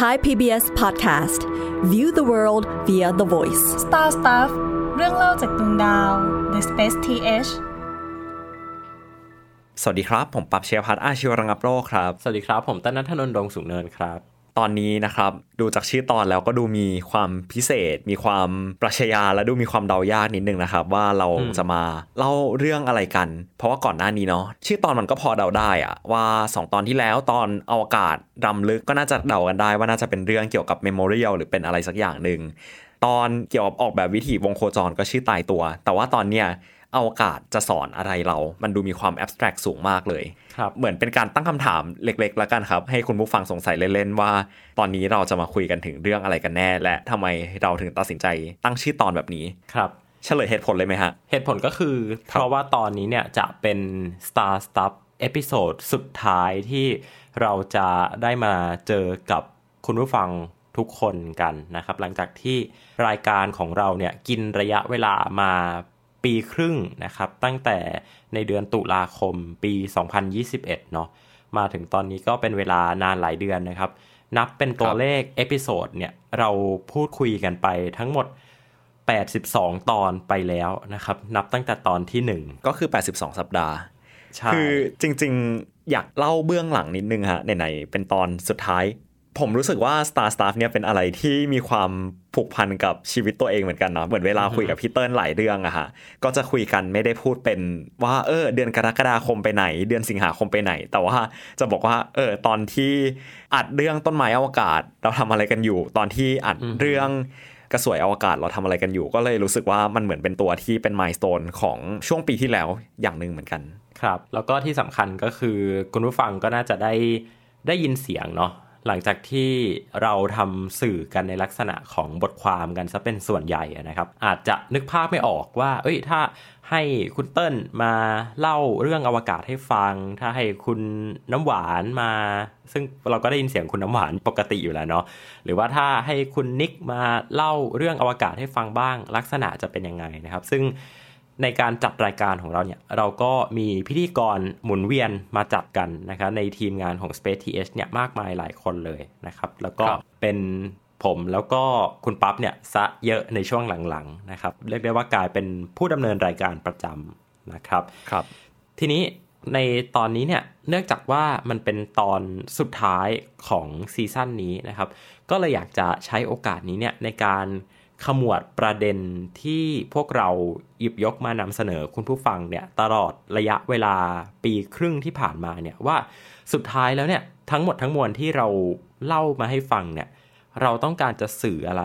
Thai PBS Podcast View the world via the voice Star Stuff เรื่องเล่าจากดวงดาว The Space TH สวัสดีครับ ผมปับเชียพัฒน์อาชีวรังับโรคครับ สวัสดีครับ ผมต้นนัทนนท์ดงสูงเนินครับ ตอนนี้นะครับ ดูจากชื่อตอนแล้วก็ดูมีความพิเศษ มีความปรัชญาและดูมีความเดายากนิดนึงนะครับ ว่าเราจะมาเล่าเรื่องอะไรกัน เพราะว่าก่อนหน้านี้เนาะชื่อตอนมันก็พอเดาได้อะว่า 2 ตอนที่แล้วตอนอวกาศรำลึกก็น่าจะเดากันได้ว่าน่าจะเป็นเรื่องเกี่ยวกับเมมโมเรียลหรือเป็นอะไรสักอย่างหนึ่งตอนเกี่ยวกับออกแบบวิถีวงโคจรก็ชื่อตายตัว แต่ว่าตอนเนี้ย อวกาศจะสอนอะไรเรา มันดูมีความแอบสแตรกสูงมากเลยครับเหมือนเป็นการตั้งคำถามเล็ก ๆ แล้วกันครับ ให้คุณผู้ฟังสงสัยเล่นๆว่า ตอนนี้เราจะมาคุยกันถึงเรื่องอะไรกันแน่ และทำไมเราถึงตัดสินใจตั้งชื่อตอนแบบนี้ครับเฉลยเหตุผลเลยไหมฮะ เหตุผลก็คือเพราะว่าตอนนี้เนี่ยจะเป็น Star Stuff episode สุดท้ายที่เราจะได้มาเจอกับคุณผู้ฟังทุกคนกันนะครับ หลังจากที่รายการของเราเนี่ยกินระยะเวลามา ปีครึ่งนะครับ ตั้งแต่ในเดือนตุลาคมปี 2021 เนาะมาถึงตอนนี้ก็เป็นเวลานานหลายเดือนนะครับ นับเป็นตัวเลข episode เนี่ย เราพูดคุยกันไปทั้งหมด 82 ตอนไปแล้วนะครับ นับตั้งแต่ตอนที่ 1 ก็คือ 82 สัปดาห์ใช่คือจริง ๆ อยากเล่าเบื้องหลังนิดนึงฮะไหนๆเป็นตอนสุดท้าย ผมรู้สึกว่า Star Stuff เนี่ยเป็นอะไรที่มีความผูกพันกับชีวิตตัวเองเหมือนกันเนาะเหมือนเวลาคุยกับพี่เติ้ลหลายเรื่องอะฮะก็จะคุยกันไม่ได้พูดเป็นว่าเออเดือนกรกฎาคมไปไหน เดือนสิงหาคมไปไหน แต่ว่าจะบอกว่าเออตอนที่อัดเรื่องต้นไม้อวกาศ เราทำอะไรกันอยู่ ตอนที่อัดเรื่องกระสวยอวกาศเราทำอะไรกันอยู่ ก็เลยรู้สึกว่ามันเหมือนเป็นตัวที่เป็นมายสเตนของช่วงปีที่แล้วอย่างหนึ่งเหมือนกันครับ แล้วก็ที่สำคัญก็คือคุณผู้ฟังก็น่าจะได้ได้ยินเสียงเนาะ หลังจากที่เราทำสื่อกันในลักษณะของบทความกันซะเป็นส่วนใหญ่อะนะครับ อาจจะนึกภาพไม่ออกว่า เอ้ยถ้าให้คุณเติ้ลมาเล่าเรื่องอวกาศให้ฟัง ถ้าให้คุณน้ำหวานมา ซึ่งเราก็ได้ยินเสียงคุณน้ำหวานปกติอยู่แล้วเนาะหรือว่าถ้าให้คุณนิกมาเล่าเรื่องอวกาศให้ฟังบ้างลักษณะจะเป็นยังไงนะครับ ซึ่ง ในการจัดรายการของเราเนี่ยเราก็มีพิธีกรหมุนเวียนมาจัดกันนะครับในทีมงานของ Space TH เนี่ยมากมายหลายคนเลยนะครับแล้วก็ครับเป็นผมแล้วก็คุณปั๊บเนี่ยซะเยอะในช่วงหลังๆนะครับเรียกได้ว่ากลายเป็นผู้ดำเนินรายการประจำนะครับครับ ทีนี้ในตอนนี้เนี่ยเนื่องจากว่ามันเป็นตอนสุดท้ายของซีซั่นนี้นะครับ ก็เลยอยากจะใช้โอกาสนี้เนี่ยในการ ขมวดประเด็นที่พวกเราหยิบยกมานำเสนอคุณผู้ฟังเนี่ยตลอดระยะเวลาปีครึ่งที่ผ่านมาเนี่ยว่าสุดท้ายแล้วเนี่ยทั้งหมดทั้งมวลที่เราเล่ามาให้ฟังเนี่ยเราต้องการจะสื่ออะไร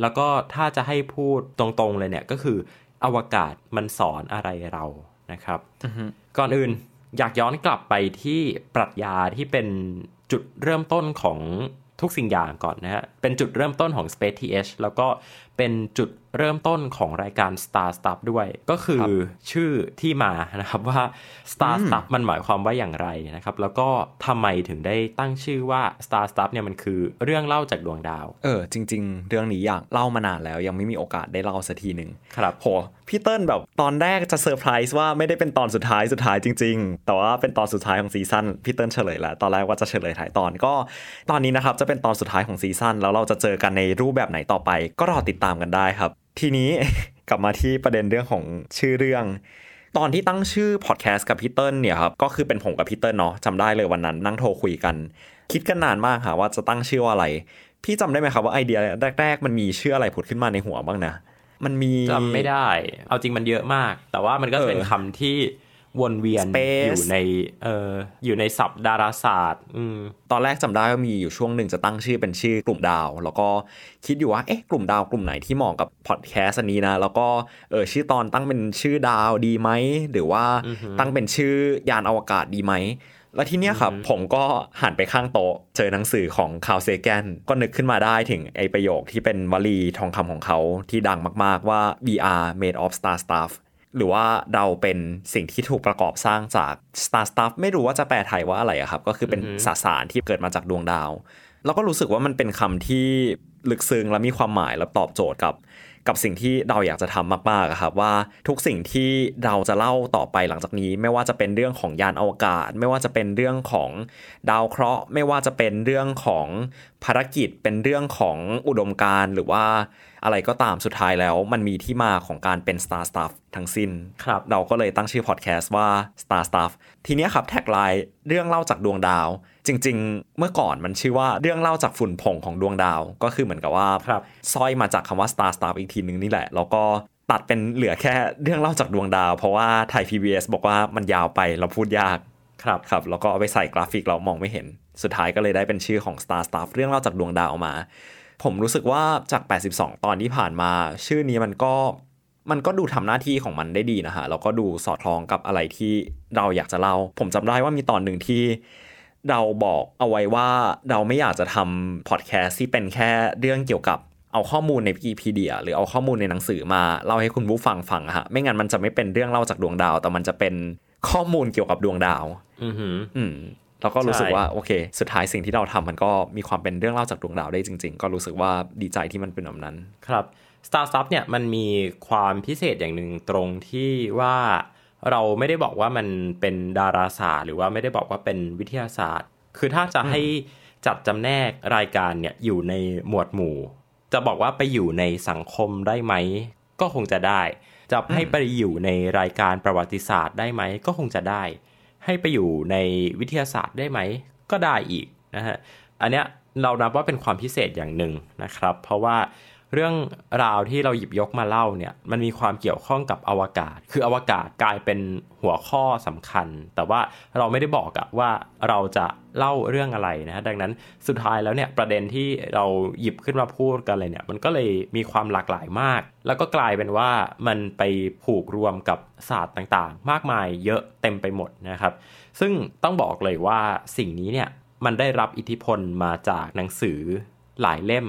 แล้วก็ถ้าจะให้พูดตรงๆเลยเนี่ยก็คืออวกาศมันสอนอะไรเรานะครับก่อนอื่นอยากย้อนกลับไปที่ปรัชญาที่เป็นจุดเริ่มต้นของทุกสิ่งอย่างก่อนนะฮะ เป็นจุดเริ่มต้นของ Space TH แล้วก็ เป็นจุดเริ่มต้นของรายการ Star Stuff ด้วย ก็คือชื่อที่มานะครับว่า Star Stuff มันหมายความว่าอย่างไรนะครับ แล้วก็ทำไมถึงได้ตั้งชื่อว่า Star Stuff เนี่ยมันคือเรื่องเล่าจากดวงดาว เออ จริง ๆ เรื่องนี้อยากเล่ามานานแล้วยังไม่มีโอกาสได้เล่าสักทีหนึ่งครับโหพี่เติ้ลแบบตอนแรกจะเซอร์ไพรส์ว่าไม่ได้เป็นตอนสุดท้ายสุดท้ายจริง ๆ แต่ว่าเป็นตอนสุดท้ายของซีซั่นพี่เติ้ลเฉลยแล้วตอนแรกว่าจะเฉลยท้ายตอนก็ ตอนนี้นะครับจะเป็นตอนสุดท้ายของซีซั่นแล้วเราจะเจอกันในรูปแบบไหนต่อไป ก็รอติดตามกันได้ครับ ทีนี้กลับมาที่ประเด็นเรื่องของชื่อเรื่อง ตอนที่ตั้งชื่อพอดแคสต์กับพี่เติ้ลเนี่ยครับก็คือเป็นผมกับพี่เติ้ลเนาะจำได้เลยวันนั้นนั่งโทรคุยกัน คิดกันนานมากค่ะว่าจะตั้งชื่อว่าอะไร พี่จำได้ไหมครับว่าไอเดียแรก ๆ มันมีชื่ออะไรผุดขึ้นมาในหัวบ้างนะมันมีจำไม่ได้ เอาจริงมันเยอะมาก แต่ว่ามันก็เออเป็นคำที่ วนเวียน Space อยู่ในเอออยู่ในศัพท์ดาราศาสตร์อืมตอนแรกจำได้ว่ามีอยู่ช่วงหนึ่งจะตั้งชื่อเป็นชื่อกลุ่มดาว แล้วก็คิดอยู่ว่าเอ๊ะกลุ่มดาวกลุ่มไหนที่เหมาะกับพอดแคสต์อันนี้นะ แล้วก็เออชื่อตอนตั้งเป็นชื่อดาวดีไหมหรือว่าตั้งเป็นชื่อยานอวกาศดีไหมแล้วทีเนี้ยครับผมก็หันไปข้างโต๊ะ เจอหนังสือของคาวเซแกนก็นึกขึ้นมาได้ถึงไอประโยคที่เป็นวลีทองคำของเขาที่ดังมากๆว่า we are made of star stuff หรือว่าเราเป็นสิ่งที่ถูกประกอบสร้างจาก star stuff ไม่รู้ว่าจะแปลไทยว่าอะไรอะครับ ก็คือเป็นสสารที่เกิดมาจากดวงดาว แล้วก็รู้สึกว่ามันเป็นคำที่ลึกซึ้งและมีความหมายและตอบโจทย์กับ กับสิ่งที่เราอยากจะทำมากๆครับว่าทุกสิ่งที่เราจะเล่าต่อไปหลังจากนี้ ไม่ว่าจะเป็นเรื่องของยานอวกาศ ไม่ว่าจะเป็นเรื่องของดาวเคราะห์ ไม่ว่าจะเป็นเรื่องของภารกิจเป็นเรื่องของอุดมการณ์หรือว่า อะไรก็ตามสุดท้ายแล้ว มันมีที่มาของการเป็น Star Stuff ทั้งสิ้นครับเราก็เลยตั้งชื่อพอดแคสต์ว่า Star Stuff ทีเนี้ยครับแท็กไลน์เรื่องเล่าจากดวงดาว จริง ๆ เมื่อก่อนมันชื่อว่าเรื่องเล่าจากฝุ่นผงของดวงดาว ก็คือเหมือนกับว่าครับสร้อยมาจากคำว่า Star Stuff อีกทีนึงนี่แหละ แล้วก็ตัดเป็นเหลือแค่เรื่องเล่าจากดวงดาว เพราะว่าไทย PBS บอกว่ามันยาวไปเราพูดยากครับครับแล้วก็เอาไปใส่กราฟิกเรามองไม่เห็น สุดท้ายก็เลยได้เป็นชื่อของ Star Stuff เรื่องเล่าจากดวงดาวออกมา ผมรู้สึกว่าจาก 82 ตอนที่ผ่านมา ชื่อนี้มันก็มันก็ดูทำหน้าที่ของมันได้ดีนะฮะแล้วก็ดูสอดคล้องกับอะไรที่เราอยากจะเล่า ผมจำได้ว่ามีตอนหนึ่งที่เราบอกเอาไว้ว่าเราไม่อยากจะทำพอดแคสต์ที่เป็นแค่เรื่องเกี่ยวกับเอาข้อมูลในวิกิพีเดียหรือเอาข้อมูลในหนังสือมาเล่าให้คุณผู้ฟังฟังอะฮะไม่งั้นมันจะไม่เป็นเรื่องเล่าจากดวงดาว แต่มันจะเป็นข้อมูลเกี่ยวกับดวงดาว อือหืออืม เราก็รู้สึกใช่ว่าโอเค สุดท้ายสิ่งที่เราทำมันก็มีความเป็นเรื่องเล่าจากดวงดาวได้จริง ๆ ก็รู้สึกว่าดีใจที่มันเป็นแบบนั้น ครับ Star Stuff เนี่ยมันมีความพิเศษอย่างหนึ่งตรงที่ว่าเราไม่ได้บอกว่ามันเป็นดาราศาสตร์หรือว่าไม่ได้บอกว่าเป็นวิทยาศาสตร์ คือถ้าจะให้จัดจำแนกรายการเนี่ยอยู่ในหมวดหมู่ จะบอกว่าไปอยู่ในสังคมได้ไหม ก็คงจะได้ จะให้ไปอยู่ในรายการประวัติศาสตร์ได้ไหม ก็คงจะได้ ให้ไปอยู่ในวิทยาศาสตร์ได้ไหม ก็ได้อีกนะฮะ อันเนี้ยเรานับว่าเป็นความพิเศษอย่างหนึ่งนะครับ เพราะว่า เรื่องราวที่เราหยิบยกมาเล่าเนี่ยมันมีความเกี่ยวข้องกับอวกาศ คืออวกาศกลายเป็นหัวข้อสำคัญ แต่ว่าเราไม่ได้บอกอะว่าเราจะเล่าเรื่องอะไรนะดังนั้นสุดท้ายแล้วเนี่ยประเด็นที่เราหยิบขึ้นมาพูดกันเลยเนี่ยมันก็เลยมีความหลากหลายมาก แล้วก็กลายเป็นว่ามันไปผูกรวมกับศาสตร์ต่างๆ มากมายเยอะเต็มไปหมดนะครับ ซึ่งต้องบอกเลยว่าสิ่งนี้เนี่ยมันได้รับอิทธิพลมาจากหนังสือหลายเล่ม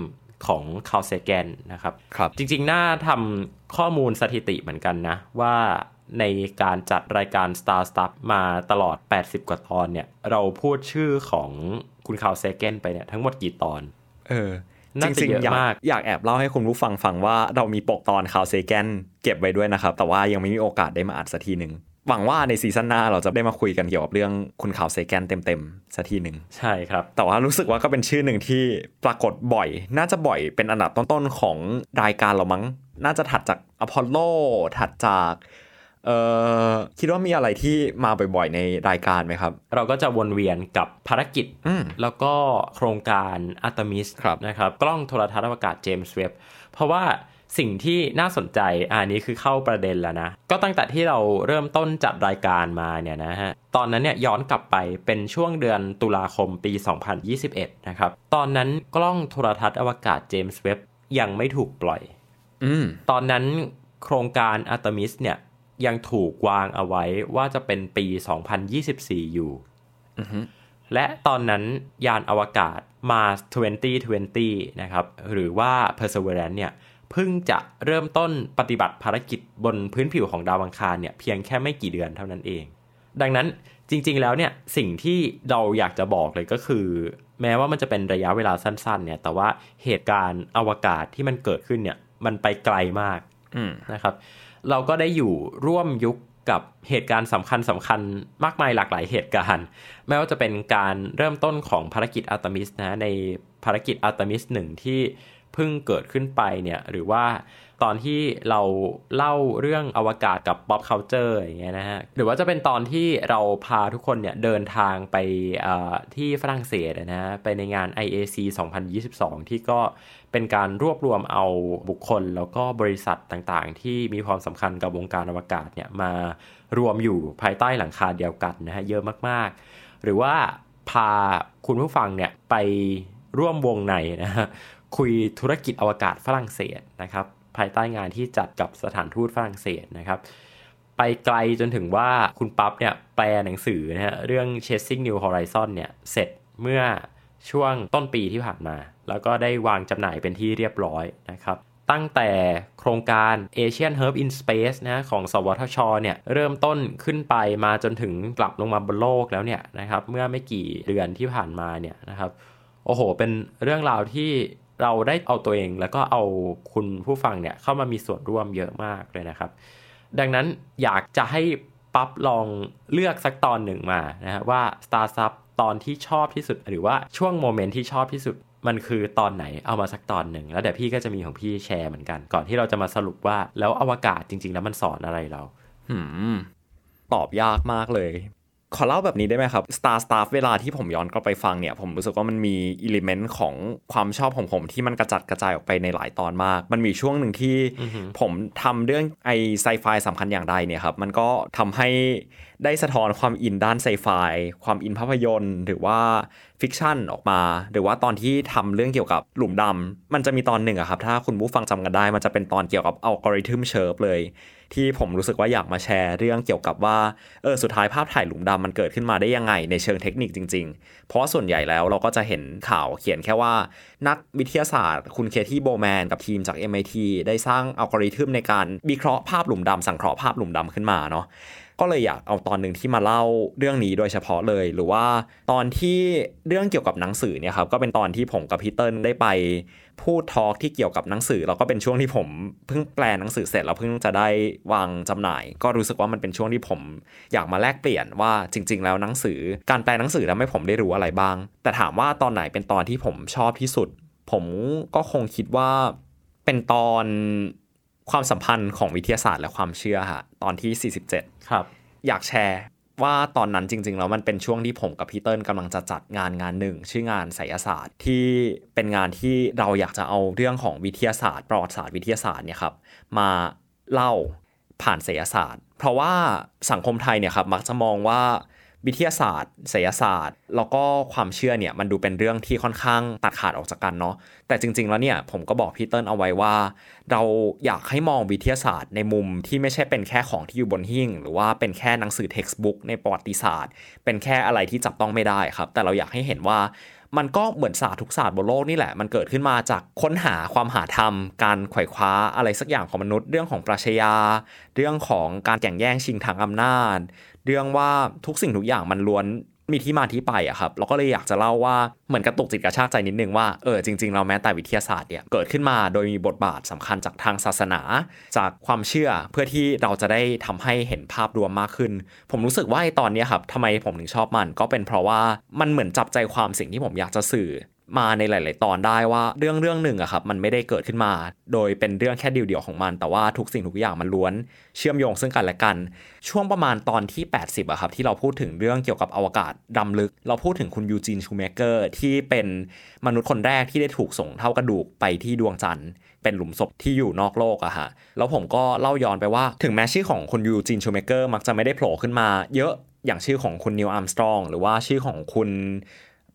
ของคา l เซแกนนะครับครับจริงๆ น่าทำข้อมูลสถิติเหมือนกันนะ ว่าในการจัดรายการ Star Stuff มาตลอด 80 กว่าตอนเนี่ย เราพูดชื่อของคุณคา l เซแกนไปเนี่ยทั้งหมดกี่ตอน เออน่าจะจริงเยอะๆอยากมากอยากแอบเล่าให้คุณผู้ฟังฟังว่าเรามีปกตอนคาร์ล เซแกนเก็บไว้ด้วยนะครับ แต่ว่ายังไม่มีโอกาสได้มาอ่านสักทีหนึ่ง หวังว่าในซีซั่นหน้าเราจะได้มาคุยกันเกี่ยวกับเรื่องคุณคาร์ล เซแกนเต็มๆสักทีหนึ่งใช่ครับ แต่ว่ารู้สึกว่าก็เป็นชื่อหนึ่งที่ปรากฏบ่อย น่าจะบ่อยเป็นอันดับต้นๆของรายการเรามั้ง น่าจะถัดจากอพอลโลถัดจากเอ่อคิดว่ามีอะไรที่มาบ่อยๆ ในรายการไหมครับ เราก็จะวนเวียนกับภารกิจอืมแล้วก็โครงการอัตมิสครับนะครับ กล้องโทรทัศน์อวกาศเจมส์เว็บเพราะว่า สิ่งที่น่าสนใจอันนี้คือเข้าประเด็นแล้วนะ ก็ตั้งแต่ที่เราเริ่มต้นจัดรายการมาเนี่ยนะฮะ ตอนนั้นเนี่ยย้อนกลับไปเป็นช่วงเดือนตุลาคมปี 2021 นะครับ ตอนนั้นกล้องโทรทัศน์อวกาศเจมส์เว็บยังไม่ถูกปล่อยอืมตอนนั้นโครงการอัตมิสเนี่ยยังถูกวางเอาไว้ว่าจะเป็นปี 2024 อยู่ และตอนนั้นยานอวกาศ Mars 2020 นะครับ หรือว่า Perseverance เนี่ย เพิ่งจะเริ่มต้นปฏิบัติภารกิจบนพื้นผิวของดาวอังคารเนี่ยเพียงแค่ไม่กี่เดือนเท่านั้นเอง ดังนั้นจริง ๆ แล้วเนี่ยสิ่งที่เราอยากจะบอกเลยก็คือ แม้ว่ามันจะเป็นระยะเวลาสั้น ๆ เนี่ย แต่ว่าเหตุการณ์อวกาศที่มันเกิดขึ้นเนี่ยมันไปไกลมากอืมนะครับ เราก็ได้อยู่ร่วมยุคกับเหตุการณ์สำคัญสำคัญมากมายหลากหลายเหตุการณ์ไม่ว่าจะเป็นการเริ่มต้นของภารกิจอาร์เทมิสนะในภารกิจอาร์เทมิสหนึ่งที่ เพิ่งเกิดขึ้นไปเนี่ยหรือว่าตอนที่เราเล่าเรื่องอวกาศกับ pop culture อย่างเงี้ยนะฮะหรือว่าจะเป็นตอนที่เราพาทุกคนเนี่ยเดินทางไปที่ฝรั่งเศสนะฮะไปในงาน IAC 2022 ที่ก็เป็นการรวบรวมเอาบุคคล แล้วก็บริษัทต่างๆ ที่มีความสำคัญกับวงการอวกาศเนี่ยมารวมอยู่ภายใต้หลังคาเดียวกันนะฮะเยอะมากๆ หรือว่าพาคุณผู้ฟังเนี่ยไป ร่วมวงในนะฮะคุยธุรกิจอวกาศฝรั่งเศสนะครับ ภายใต้งานที่จัดกับสถานทูตฝรั่งเศสนะครับไปไกลจนถึงว่าคุณปั๊บเนี่ยแปลหนังสือนะฮะเรื่อง Chasing New Horizon เนี่ยเสร็จเมื่อช่วงต้นปีที่ผ่านมา แล้วก็ได้วางจำหน่ายเป็นที่เรียบร้อยนะครับ ตั้งแต่โครงการ Asian Herb in Space นะของสวทชเนี่ยเริ่มต้นขึ้นไปมาจนถึงกลับลงมาบนโลกแล้วเนี่ยนะครับเมื่อไม่กี่เดือนที่ผ่านมาเนี่ยนะครับ โอ้โห เป็นเรื่องราวที่เราได้เอาตัวเองแล้วก็เอาคุณผู้ฟังเนี่ยเข้ามามีส่วนร่วมเยอะมากเลยนะครับ ดังนั้นอยากจะให้ปั๊บลองเลือกสักตอนหนึ่งมานะฮะว่า Star s u b ตอนที่ชอบที่สุด หรือว่าช่วงโมเมนต์ที่ชอบที่สุดมันคือตอนไหนเอามาสักตอนหนึ่ง แล้วเดี๋ยวพี่ก็จะมีของพี่แชร์เหมือนกัน ก่อนที่เราจะมาสรุปว่าแล้วอวกาศจริง ๆ แล้วมันสอนอะไรเราหืมตอบยากมากเลย ขอเล่าแบบนี้ได้ไหมครับ Star Stuff เวลาที่ผมย้อนกลับไปฟังเนี่ย ผมรู้สึกว่ามันมี element ของความชอบของผมที่มันกระจัดกระจายออกไปในหลายตอนมาก มันมีช่วงหนึ่งที่ผมทำเรื่องไอไซไฟสำคัญอย่างใดเนี่ยครับ มันก็ทำให้ได้สะท้อนความอินด้านไซไฟความอินภาพยนตร์ หรือว่า fiction ออกมา หรือว่าตอนที่ทำเรื่องเกี่ยวกับหลุมดำมันจะมีตอนหนึ่งอะครับ ถ้าคุณผู้ฟังจำกันได้ มันจะเป็นตอนเกี่ยวกับอัลกอริทึมเชิร์ฟเลย ที่ผมรู้สึกว่าอยากมาแชร์เรื่องเกี่ยวกับว่าเออสุดท้ายภาพถ่ายหลุมดำมันเกิดขึ้นมาได้ยังไงในเชิงเทคนิคจริง ๆ เพราะส่วนใหญ่แล้วเราก็จะเห็นข่าวเขียนแค่ว่า นักวิทยาศาสตร์ คุณเคที่โบแมนกับทีมจาก MIT ได้สร้างอัลกอริทึมในการวิเคราะห์ภาพหลุมดำสังเคราะห์ภาพหลุมดำขึ้นมาเนาะก็เลยอยากเอาตอนหนึ่งที่มาเล่าเรื่องนี้โดยเฉพาะเลย หรือว่าตอนที่เรื่องเกี่ยวกับหนังสือเนี่ยครับก็เป็นตอนที่ผมกับพี่เติ้ลได้ไป พูดทอล์กที่เกี่ยวกับหนังสือแล้วก็เป็นช่วงที่ผมเพิ่งแปลหนังสือเสร็จแล้วเพิ่งจะได้วางจำหน่าย ก็รู้สึกว่ามันเป็นช่วงที่ผมอยากมาแลกเปลี่ยนว่าจริง ๆ แล้วหนังสือ การแปลหนังสือทำให้ผมได้รู้อะไรบ้าง แต่ถามว่าตอนไหนเป็นตอนที่ผมชอบที่สุด ผมก็คงคิดว่าเป็นตอนความสัมพันธ์ของวิทยาศาสตร์และความเชื่อฮะตอนที่ 47 ครับ อยากแชร์ ว่าตอนนั้นจริง ๆ แล้วมันเป็นช่วงที่ผมกับพี่เติ้ลกำลังจะจัดงานงานหนึ่ง ชื่องานไสยศาสตร์ที่เป็นงานที่เราอยากจะเอาเรื่องของวิทยาศาสตร์ ประวัติศาสตร์วิทยาศาสตร์เนี่ยครับมาเล่าผ่านไสยศาสตร์ เพราะว่าสังคมไทยเนี่ยครับมักจะมองว่า วิทยาศาสตร์ศิลศาสตร์ แล้วก็ความเชื่อเนี่ยมันดูเป็นเรื่องที่ค่อนข้างตัดขาดออกจากกันเนาะแต่จริง ๆ แล้วเนี่ยผมก็บอกพี่เติ้ลเอาไว้ว่า เราอยากให้มองวิทยาศาสตร์ ในมุมที่ไม่ใช่เป็นแค่ของที่อยู่บนหิ้งหรือว่าเป็นแค่หนังสือเท็กซ์บุ๊กในประวัติศาสตร์ เป็นแค่อะไรที่จับต้องไม่ได้ครับ แต่เราอยากให้เห็นว่า มันก็เหมือนศาสตร์ทุกศาสตร์บนโลกนี่แหละ มันเกิดขึ้นมาจากค้นหาความหาธรรม การไขว่คว้าอะไรสักอย่างของมนุษย์ เรื่องของปรัชญา เรื่องของการแข่งแย่งชิงทางอำนาจ เรื่องว่าทุกสิ่งทุกอย่างมันล้วน มีที่มาที่ไปอะครับเราก็เลยอยากจะเล่าว่าเหมือนกระตุกจิตกระชากใจนิดนึงว่าเออจริงๆเราแม้แต่วิทยาศาสตร์เนี่ยเกิดขึ้นมาโดยมีบทบาทสำคัญจากทางศาสนา จากความเชื่อเพื่อที่เราจะได้ทำให้เห็นภาพรวมมากขึ้น ผมรู้สึกว่าไอ้ตอนนี้ครับทำไมผมถึงชอบมัน ก็เป็นเพราะว่ามันเหมือนจับใจความสิ่งที่ผมอยากจะสื่อ มาในหลาย ๆ ตอนได้ว่าเรื่องเรื่องหนึ่งอะครับมันไม่ได้เกิดขึ้นมา โดยเป็นเรื่องแค่เดียวๆของมัน แต่ว่าทุกสิ่งทุกอย่างมันล้วน เชื่อมโยงซึ่งกันและกัน ช่วงประมาณตอนที่ 80อะครับที่เราพูดถึงเรื่องเกี่ยวกับอวกาศดำลึก เราพูดถึงคุณยูจีนชูเมเกอร์ที่เป็นมนุษย์คนแรกที่ได้ถูกส่งเท่ากระดูกไปที่ดวงจันทร์เป็นหลุมศพที่อยู่นอกโลกอะฮะแล้วผมก็เล่าย้อนไปว่าถึงแม้ชื่อของคุณยูจีนชูเมเกอร์มักจะไม่ได้โผล่ขึ้นมา เยอะอย่างชื่อของคุณนีล อาร์มสตรองหรือว่าชื่อของคุณ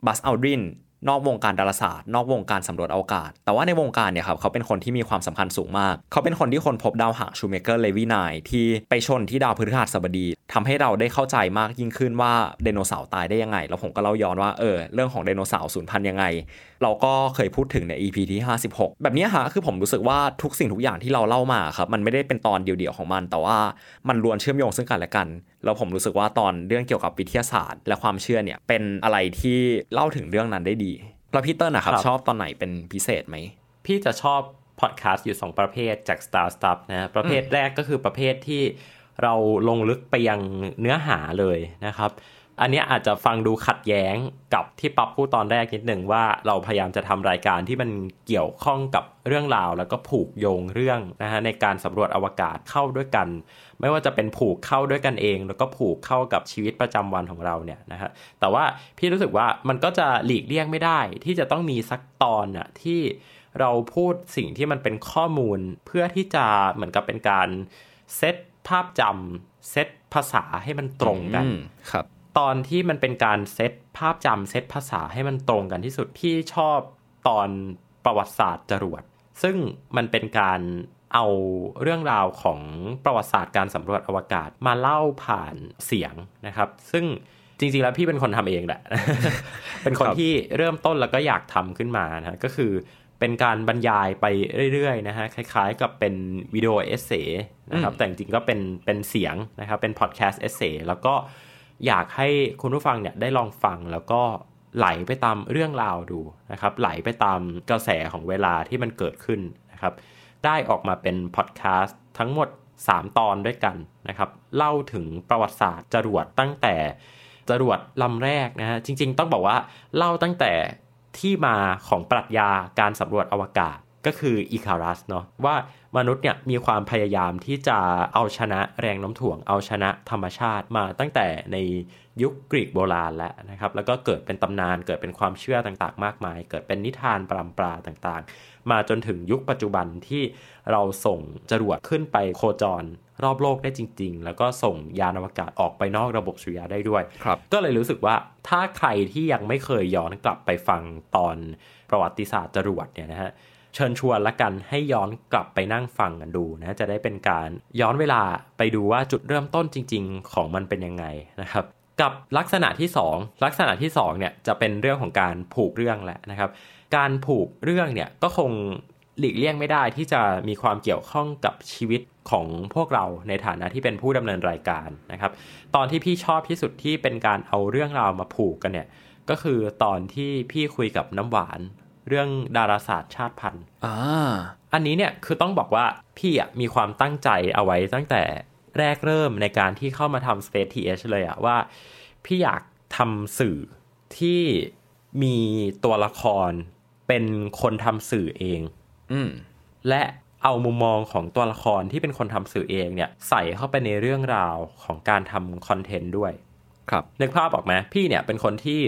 บัซ อัลดริน นอกวงการดาราศาสตร์ นอกวงการสำรวจอวกาศ แต่ว่าในวงการเนี่ยครับเขาเป็นคนที่มีความสำคัญสูงมาก เขาเป็นคนที่ค้นพบดาวหางชูเมเกอร์เลวี nine ที่ไปชนที่ดาวพฤหัสบดีทำให้เราได้เข้าใจมากยิ่งขึ้นว่าไดโนเสาร์ตายได้ยังไง แล้วผมก็เล่าย้อนว่าเออเรื่องของไดโนเสาร์สูญพันธุ์ยังไง เราก็เคยพูดถึงใน EP ที่ 56 แบบนี้ฮะคือผมรู้สึกว่าทุกสิ่งทุกอย่างที่เราเล่ามาครับมันไม่ได้เป็นตอนเดียวๆของมัน แต่ว่ามันล้วนเชื่อมโยงซึ่งกันและกันแล้วผมรู้สึกว่าตอนเรื่องเกี่ยวกับวิทยาศาสตร์ และความเชื่อเนี่ยเป็นอะไรที่เล่าถึงเรื่องนั้นได้ดี แล้วพี่เตอร์นะครับ ชอบตอนไหนเป็นพิเศษไหม พี่จะชอบพอดแคสต์อยู่ 2 ประเภทจาก Star Stuff นะประเภทแรกก็คือประเภทที่เราลงลึกไปยังเนื้อหาเลยนะครับ อันนี้อาจจะฟังดูขัดแย้งกับที่ปั๊บพูดตอนแรกนิดหนึ่งว่าเราพยายามจะทำรายการที่มันเกี่ยวข้องกับเรื่องราว แล้วก็ผูกโยงเรื่องนะฮะในการสำรวจอวกาศเข้าด้วยกัน ไม่ว่าจะเป็นผูกเข้าด้วยกันเอง แล้วก็ผูกเข้ากับชีวิตประจำวันของเราเนี่ยนะฮะแต่ว่าพี่รู้สึกว่ามันก็จะหลีกเลี่ยงไม่ได้ ที่จะต้องมีสักตอนน่ะที่เราพูดสิ่งที่มันเป็นข้อมูลเพื่อที่จะเหมือนกับเป็นการเซตภาพจำเซตภาษาให้มันตรงกันครับ ตอนที่มันเป็นการเซตภาพจำเซตภาษาให้มันตรงกันที่สุดพี่ชอบตอนประวัติศาสตร์จรวด ซึ่งมันเป็นการเอาเรื่องราวของประวัติศาสตร์การสำรวจอวกาศมาเล่าผ่านเสียงนะครับ ซึ่งจริงๆแล้วพี่เป็นคนทำเองแหละ เป็นคนที่เริ่มต้นแล้วก็อยากทำขึ้นมานะก็คือเป็นการบรรยายไปเรื่อยๆนะฮะคล้ายๆกับเป็นวิดีโอเอเซนะครับแต่จริงๆก็เป็นเป็นเสียงนะครับเป็นพอดแคสต์เอเซแล้วก็ อยากให้คุณผู้ฟังเนี่ยได้ลองฟังแล้วก็ไหลไปตามเรื่องราวดูนะครับไหลไปตามกระแสของเวลาที่มันเกิดขึ้นนะครับได้ออกมาเป็นพอดแคสต์ทั้งหมด 3 ตอนด้วยกันนะครับเล่าถึงประวัติศาสตร์จรวดตั้งแต่จรวดลำแรกนะฮะจริง ๆ ต้องบอกว่าเล่าตั้งแต่ที่มาของปรัชญาการสำรวจอวกาศก็คืออีคารัสเนาะว่า มนุษย์เนี่ยมีความพยายามที่จะเอาชนะแรงโน้มถ่วง เอาชนะธรรมชาติมาตั้งแต่ในยุคกรีกโบราณแล้วนะครับ แล้วก็เกิดเป็นตำนานเกิดเป็นความเชื่อต่างๆ มากมาย เกิดเป็นนิทานปรำปราต่างๆ มาจนถึงยุคปัจจุบันที่เราส่งจรวดขึ้นไปโคจรรอบโลกได้จริง ๆ แล้วก็ส่งยานอวกาศออกไปนอกระบบสุริยะได้ด้วยครับก็เลยรู้สึกว่าถ้าใครที่ยังไม่เคยย้อนกลับไปฟังตอนประวัติศาสตร์จรวดเนี่ยนะฮะ เชิญชวนละกันให้ย้อนกลับไปนั่งฟังกันดูนะจะได้เป็นการย้อนเวลาไปดูว่าจุดเริ่มต้นจริง ๆ ของมันเป็นยังไงนะครับกับลักษณะที่ 2 ลักษณะที่2เนี่ยจะเป็นเรื่องของการผูกเรื่องแหละนะครับ การผูกเรื่องเนี่ยก็คงหลีกเลี่ยงไม่ได้ที่จะมีความเกี่ยวข้องกับชีวิตของพวกเราในฐานะที่เป็นผู้ดำเนินรายการนะครับ ตอนที่พี่ชอบที่สุดที่เป็นการเอาเรื่องราวมาผูกกันเนี่ยก็คือตอนที่พี่คุยกับน้ำหวาน เรื่องดาราศาสตร์ชาติพันธุ์อ่าอันนี้เนี่ยคือต้องบอกว่าพี่อะมีความตั้งใจเอาไว้ตั้งแต่แรกเริ่มในการที่เข้ามาทำ Space TH เลยอะว่า พี่อยากทำสื่อที่มีตัวละครเป็นคนทำสื่อเองอืมและเอามุมมองของตัวละครที่เป็นคนทำสื่อเองเนี่ย ใส่เข้าไปในเรื่องราวของการทำคอนเทนต์ด้วย ครับนึกภาพออกไหมพี่เนี่ยเป็นคนที่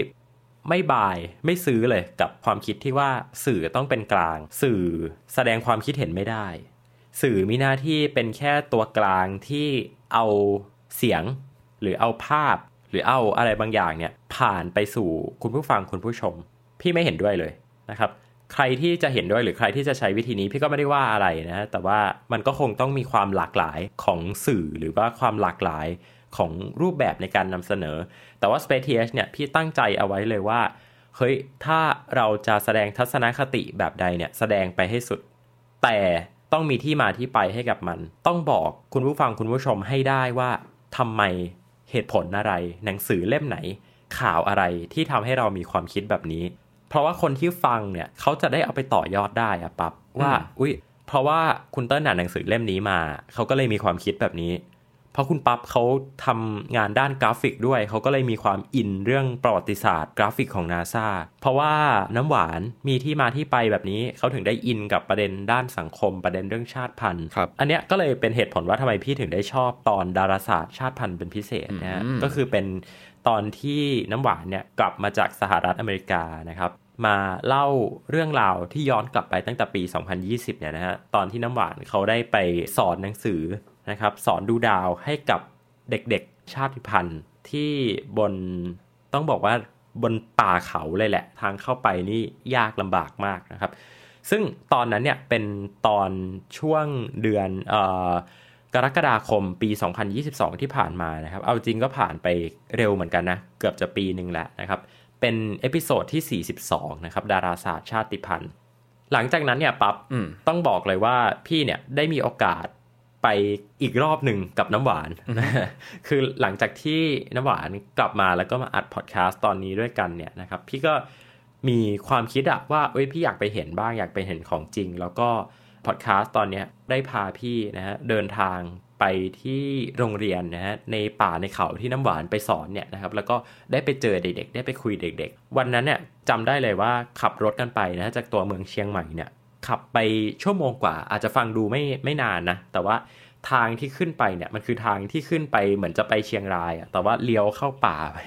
ไม่บายไม่ซื้อเลยกับความคิดที่ว่าสื่อต้องเป็นกลาง สื่อแสดงความคิดเห็นไม่ได้ สื่อมีหน้าที่เป็นแค่ตัวกลางที่เอาเสียง หรือเอาภาพ หรือเอาอะไรบางอย่างเนี่ยผ่านไปสู่คุณผู้ฟังคุณผู้ชม พี่ไม่เห็นด้วยเลยนะครับ ใครที่จะเห็นด้วยหรือใครที่จะใช้วิธีนี้พี่ก็ไม่ได้ว่าอะไรนะแต่ว่ามันก็คงต้องมีความหลากหลายของสื่อหรือว่าความหลากหลาย ของรูปแบบในการนำเสนอ แต่ว่า Space TH เนี่ยพี่ตั้งใจเอาไว้เลยว่า เฮ้ย ถ้าเราจะแสดงทัศนคติแบบใดเนี่ย แสดงไปให้สุด แต่ต้องมีที่มาที่ไปให้กับมัน ต้องบอกคุณผู้ฟังคุณผู้ชมให้ได้ว่าทำไมเหตุผลอะไร หนังสือเล่มไหน ข่าวอะไรที่ทำให้เรามีความคิดแบบนี้ เพราะว่าคนที่ฟังเนี่ยเขาจะได้เอาไปต่อยอดได้อะปับว่า อุ้ยเพราะว่าคุณเติ้ลอ่านหนังสือเล่มนี้มา เขาก็เลยมีความคิดแบบนี้ เพราะคุณปั๊บเขาทำงานด้านกราฟิกด้วย เขาก็เลยมีความอินเรื่องประวัติศาสตร์ กราฟิกของนาซาเพราะว่าน้ำหวานมีที่มาที่ไปแบบนี้เขาถึงได้อินกับประเด็นด้านสังคมประเด็นเรื่องชาติพันธุ์ครับอันเนี้ยก็เลยเป็นเหตุผลว่าทำไมพี่ถึงได้ชอบตอนดาราศาสตร์ชาติพันธุ์เป็นพิเศษนะฮะอืมก็คือเป็นตอนที่น้ำหวานเนี่ยกลับมาจากสหรัฐอเมริกานะครับมาเล่าเรื่องราวที่ย้อนกลับไปตั้งแต่ปี 2020 เนี่ยนะฮะ ตอนที่น้ำหวานเขาได้ไปสอนหนังสือ นะครับสอนดูดาวให้กับเด็กๆชาติพันธุ์ที่บนต้องบอกว่าบนป่าเขาเลยแหละ ทางเข้าไปนี่ยากลำบากมากนะครับ ซึ่งตอนนั้นเนี่ยเป็นตอนช่วงเดือนเอ่อกรกฎาคมปี 2022 ที่ผ่านมานะครับ เอาจริงก็ผ่านไปเร็วเหมือนกันนะ เกือบจะปีหนึ่งแล้วนะครับ เป็น episode ที่ 42 นะครับ ดาราศาสตร์ชาติพันธุ์ หลังจากนั้นเนี่ยปั๊บอืมต้องบอกเลยว่าพี่เนี่ยได้มีโอกาส ไปอีกรอบหนึ่งกับน้ำหวาน คือหลังจากที่น้ำหวานกลับมาแล้วก็มาอัดพอดแคสต์ตอนนี้ด้วยกันเนี่ยนะครับ พี่ก็มีความคิดอะว่าเอ้ยพี่อยากไปเห็นบ้างอยากไปเห็นของจริง แล้วก็พอดแคสต์ตอนเนี้ยได้พาพี่นะฮะเดินทางไปที่โรงเรียนนะฮะในป่าในเขาที่น้ำหวานไปสอนเนี่ยนะครับแล้วก็ได้ไปเจอเด็กๆ ได้ไปคุยเด็ก ๆ วันนั้นเนี่ยจำได้เลยว่าขับรถกันไปนะจากตัวเมืองเชียงใหม่เนี่ย ขับไปชั่วโมงกว่า อาจจะฟังดูไม่ไม่นานนะ แต่ว่าทางที่ขึ้นไปเนี่ยมันคือทางที่ขึ้นไปเหมือนจะไปเชียงรายอะแต่ว่าเลี้ยวเข้าป่าไป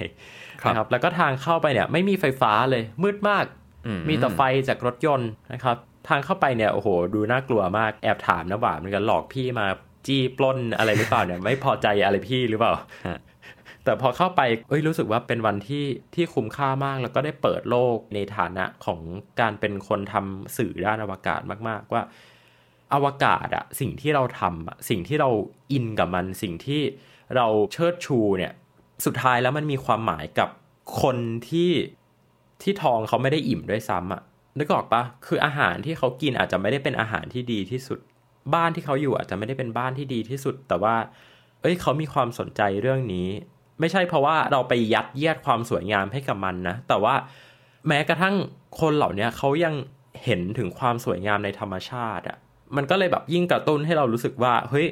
ครับนะครับ แล้วก็ทางเข้าไปเนี่ยไม่มีไฟฟ้าเลย มืดมากอืมีแต่ไฟจากรถยนต์นะครับ ทางเข้าไปเนี่ยโอ้โห ดูน่ากลัวมากแอบถามนะบ่าเหมือนกันหลอกพี่มาจี้ปล้นอะไรหรือเปล่าเนี่ยไม่พอใจอะไรพี่หรือเปล่า แต่พอเข้าไปเอ้ยรู้สึกว่าเป็นวันที่ที่คุ้มค่ามาก แล้วก็ได้เปิดโลกในฐานะของการเป็นคนทำสื่อด้านอวกาศมาก ๆ ว่า อวกาศอะสิ่งที่เราทำอะสิ่งที่เราอินกับมัน สิ่งที่เราเชิดชูเนี่ยสุดท้ายแล้วมันมีความหมายกับคนที่ที่ทองเขาไม่ได้อิ่มด้วยซ้ำอะนึกออกปะคืออาหารที่เขากินอาจจะไม่ได้เป็นอาหารที่ดีที่สุด บ้านที่เขาอยู่อาจจะไม่ได้เป็นบ้านที่ดีที่สุด แต่ว่า เอ้ยเขามีความสนใจเรื่องนี้ ไม่ใช่เพราะว่าเราไปยัดเยียดความสวยงามให้กับมันนะ แต่ว่าแม้กระทั่งคนเหล่านี้เขายังเห็นถึงความสวยงามในธรรมชาติอะ มันก็เลยแบบยิ่งกระตุ้นให้เรารู้สึกว่า เฮ้ย